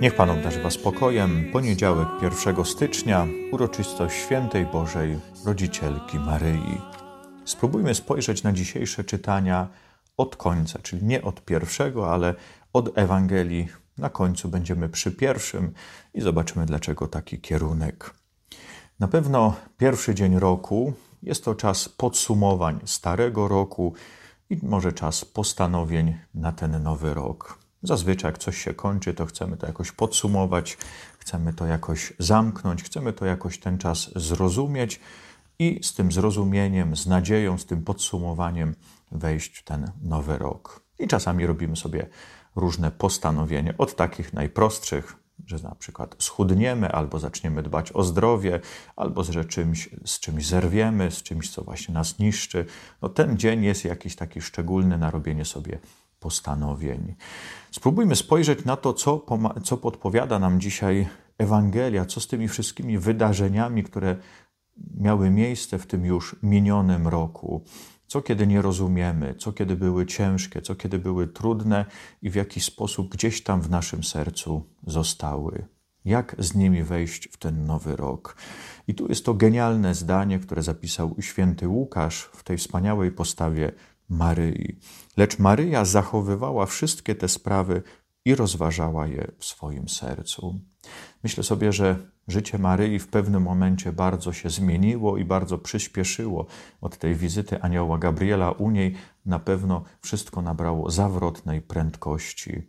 Niech Pan obdarzy Was spokojem. Poniedziałek 1 stycznia, uroczystość Świętej Bożej Rodzicielki Maryi. Spróbujmy spojrzeć na dzisiejsze czytania od końca, czyli nie od pierwszego, ale od Ewangelii. Na końcu będziemy przy pierwszym i zobaczymy, dlaczego taki kierunek. Na pewno pierwszy dzień roku jest to czas podsumowań starego roku, i może czas postanowień na ten nowy rok. Zazwyczaj, jak coś się kończy, to chcemy to jakoś podsumować, chcemy to jakoś zamknąć, chcemy to jakoś ten czas zrozumieć i z tym zrozumieniem, z nadzieją, z tym podsumowaniem wejść w ten nowy rok. I czasami robimy sobie różne postanowienia, od takich najprostszych, że na przykład schudniemy, albo zaczniemy dbać o zdrowie, albo z czymś, z czymś zerwiemy, z czymś, co właśnie nas niszczy. No, ten dzień jest jakiś taki szczególny na robienie sobie postanowień. Spróbujmy spojrzeć na to, co, co podpowiada nam dzisiaj Ewangelia, co z tymi wszystkimi wydarzeniami, które miały miejsce w tym już minionym roku. Co kiedy nie rozumiemy, co kiedy były ciężkie, co kiedy były trudne i w jaki sposób gdzieś tam w naszym sercu zostały. Jak z nimi wejść w ten nowy rok? I tu jest to genialne zdanie, które zapisał święty Łukasz w tej wspaniałej postawie Maryi. Lecz Maryja zachowywała wszystkie te sprawy i rozważała je w swoim sercu. Myślę sobie, że życie Maryi w pewnym momencie bardzo się zmieniło i bardzo przyspieszyło. Od tej wizyty anioła Gabriela u niej na pewno wszystko nabrało zawrotnej prędkości.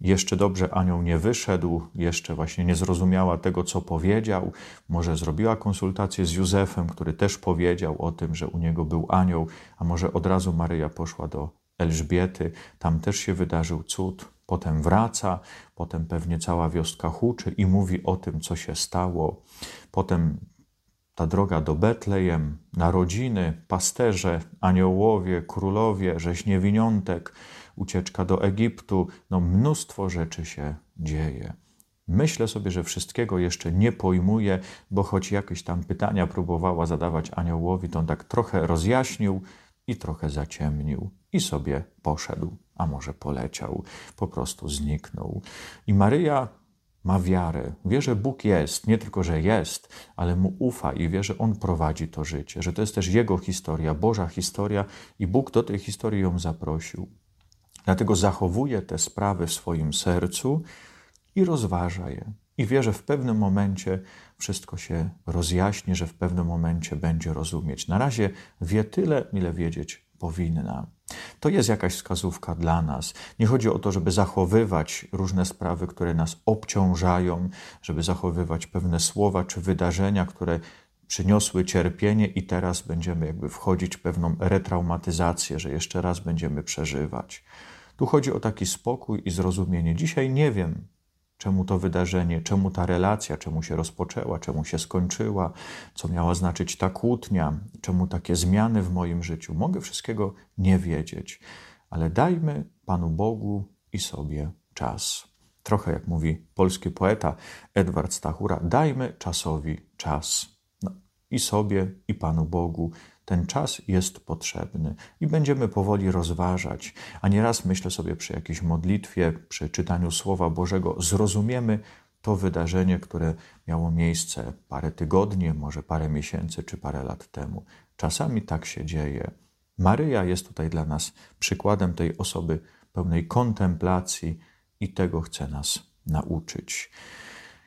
Jeszcze dobrze anioł nie wyszedł, jeszcze właśnie nie zrozumiała tego, co powiedział. Może zrobiła konsultację z Józefem, który też powiedział o tym, że u niego był anioł, a może od razu Maryja poszła do Elżbiety, tam też się wydarzył cud. Potem wraca, potem pewnie cała wioska huczy i mówi o tym, co się stało. Potem ta droga do Betlejem, narodziny, pasterze, aniołowie, królowie, rzeź niewiniątek, ucieczka do Egiptu, no mnóstwo rzeczy się dzieje. Myślę sobie, że wszystkiego jeszcze nie pojmuję, bo choć jakieś tam pytania próbowała zadawać aniołowi, to on tak trochę rozjaśnił i trochę zaciemnił i sobie poszedł, a może poleciał, po prostu zniknął. I Maryja ma wiarę, wie, że Bóg jest, nie tylko, że jest, ale mu ufa i wie, że On prowadzi to życie, że to jest też Jego historia, Boża historia i Bóg do tej historii ją zaprosił. Dlatego zachowuje te sprawy w swoim sercu i rozważa je. I wie, że w pewnym momencie wszystko się rozjaśni, że w pewnym momencie będzie rozumieć. Na razie wie tyle, ile wiedzieć powinna. To jest jakaś wskazówka dla nas. Nie chodzi o to, żeby zachowywać różne sprawy, które nas obciążają, żeby zachowywać pewne słowa czy wydarzenia, które przyniosły cierpienie, i teraz będziemy jakby wchodzić w pewną retraumatyzację, że jeszcze raz będziemy przeżywać. Tu chodzi o taki spokój i zrozumienie. Dzisiaj nie wiem, czemu to wydarzenie, czemu ta relacja, czemu się rozpoczęła, czemu się skończyła, co miała znaczyć ta kłótnia, czemu takie zmiany w moim życiu. Mogę wszystkiego nie wiedzieć, ale dajmy Panu Bogu i sobie czas. Trochę jak mówi polski poeta Edward Stachura, dajmy czasowi czas. No, I sobie, i Panu Bogu ten czas jest potrzebny i będziemy powoli rozważać, a nieraz myślę sobie przy jakiejś modlitwie, przy czytaniu Słowa Bożego, zrozumiemy to wydarzenie, które miało miejsce parę tygodni, może parę miesięcy czy parę lat temu. Czasami tak się dzieje. Maryja jest tutaj dla nas przykładem tej osoby pełnej kontemplacji i tego chce nas nauczyć.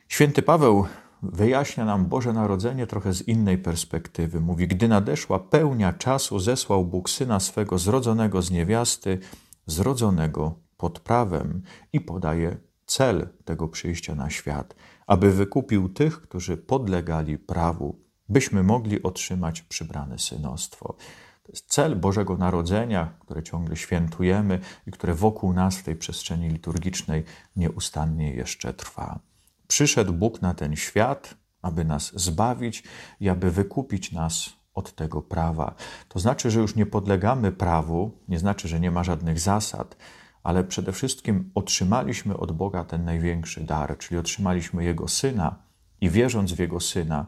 Święty Paweł wyjaśnia nam Boże Narodzenie trochę z innej perspektywy. Mówi, gdy nadeszła pełnia czasu, zesłał Bóg Syna swego zrodzonego z niewiasty, zrodzonego pod prawem i podaje cel tego przyjścia na świat, aby wykupił tych, którzy podlegali prawu, byśmy mogli otrzymać przybrane synostwo. To jest cel Bożego Narodzenia, które ciągle świętujemy i które wokół nas w tej przestrzeni liturgicznej nieustannie jeszcze trwa. Przyszedł Bóg na ten świat, aby nas zbawić i aby wykupić nas od tego prawa. To znaczy, że już nie podlegamy prawu, nie znaczy, że nie ma żadnych zasad, ale przede wszystkim otrzymaliśmy od Boga ten największy dar, czyli otrzymaliśmy Jego Syna i wierząc w Jego Syna,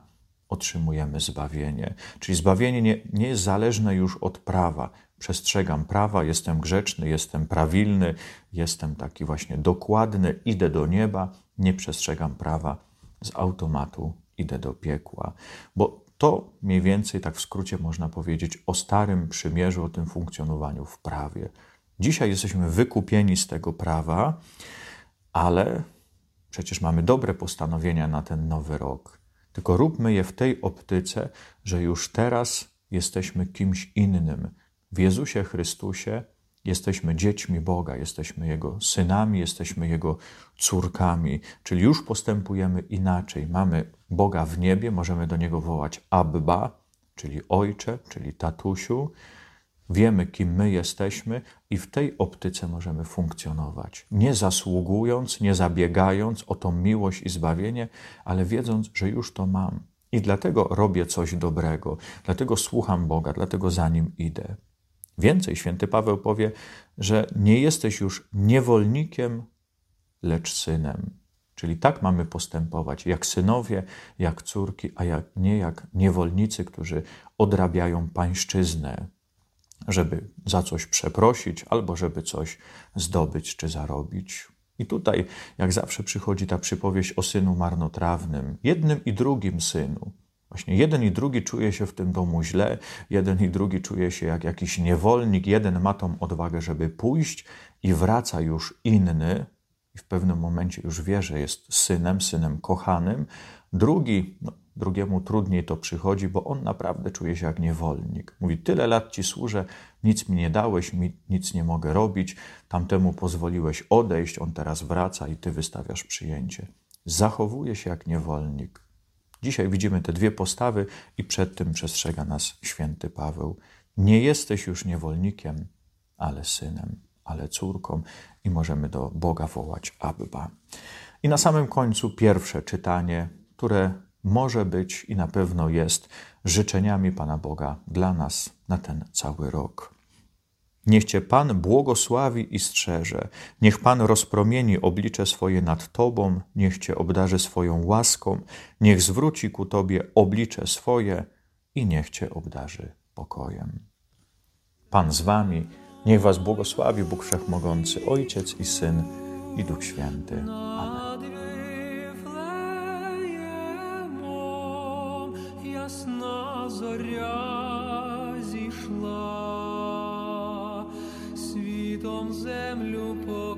otrzymujemy zbawienie. Czyli zbawienie nie, nie jest zależne już od prawa. Przestrzegam prawa, jestem grzeczny, jestem prawilny, jestem taki właśnie dokładny, idę do nieba, nie przestrzegam prawa, z automatu idę do piekła. Bo to mniej więcej, tak w skrócie można powiedzieć, o Starym Przymierzu, o tym funkcjonowaniu w prawie. Dzisiaj jesteśmy wykupieni z tego prawa, ale przecież mamy dobre postanowienia na ten nowy rok. Tylko róbmy je w tej optyce, że już teraz jesteśmy kimś innym. W Jezusie Chrystusie jesteśmy dziećmi Boga, jesteśmy Jego synami, jesteśmy Jego córkami, czyli już postępujemy inaczej. Mamy Boga w niebie, możemy do Niego wołać Abba, czyli Ojcze, czyli Tatusiu. Wiemy, kim my jesteśmy, i w tej optyce możemy funkcjonować. Nie zasługując, nie zabiegając o tą miłość i zbawienie, ale wiedząc, że już to mam. I dlatego robię coś dobrego, dlatego słucham Boga, dlatego za nim idę. Więcej, święty Paweł powie, że nie jesteś już niewolnikiem, lecz synem. Czyli tak mamy postępować, jak synowie, jak córki, a jak, nie jak niewolnicy, którzy odrabiają pańszczyznę, żeby za coś przeprosić albo żeby coś zdobyć czy zarobić. I tutaj, jak zawsze, przychodzi ta przypowieść o synu marnotrawnym, jednym i drugim synu. Właśnie jeden i drugi czuje się w tym domu źle, jeden i drugi czuje się jak jakiś niewolnik, jeden ma tą odwagę, żeby pójść i wraca już inny, i w pewnym momencie już wie, że jest synem, synem kochanym. Drugi, no, drugiemu trudniej to przychodzi, bo on naprawdę czuje się jak niewolnik. Mówi: Tyle lat ci służę, nic mi nie dałeś, nic nie mogę robić, tamtemu pozwoliłeś odejść, on teraz wraca i ty wystawiasz przyjęcie. Zachowuje się jak niewolnik. Dzisiaj widzimy te dwie postawy i przed tym przestrzega nas święty Paweł. Nie jesteś już niewolnikiem, ale synem, ale córką i możemy do Boga wołać Abba. I na samym końcu pierwsze czytanie, które może być i na pewno jest życzeniami Pana Boga dla nas na ten cały rok. Niech Cię Pan błogosławi i strzeże, niech Pan rozpromieni oblicze swoje nad Tobą, niech Cię obdarzy swoją łaską, niech zwróci ku Tobie oblicze swoje i niech Cię obdarzy pokojem. Pan z Wami, niech Was błogosławi Bóg Wszechmogący, Ojciec i Syn i Duch Święty. Amen. Ясна зоря землю покрила.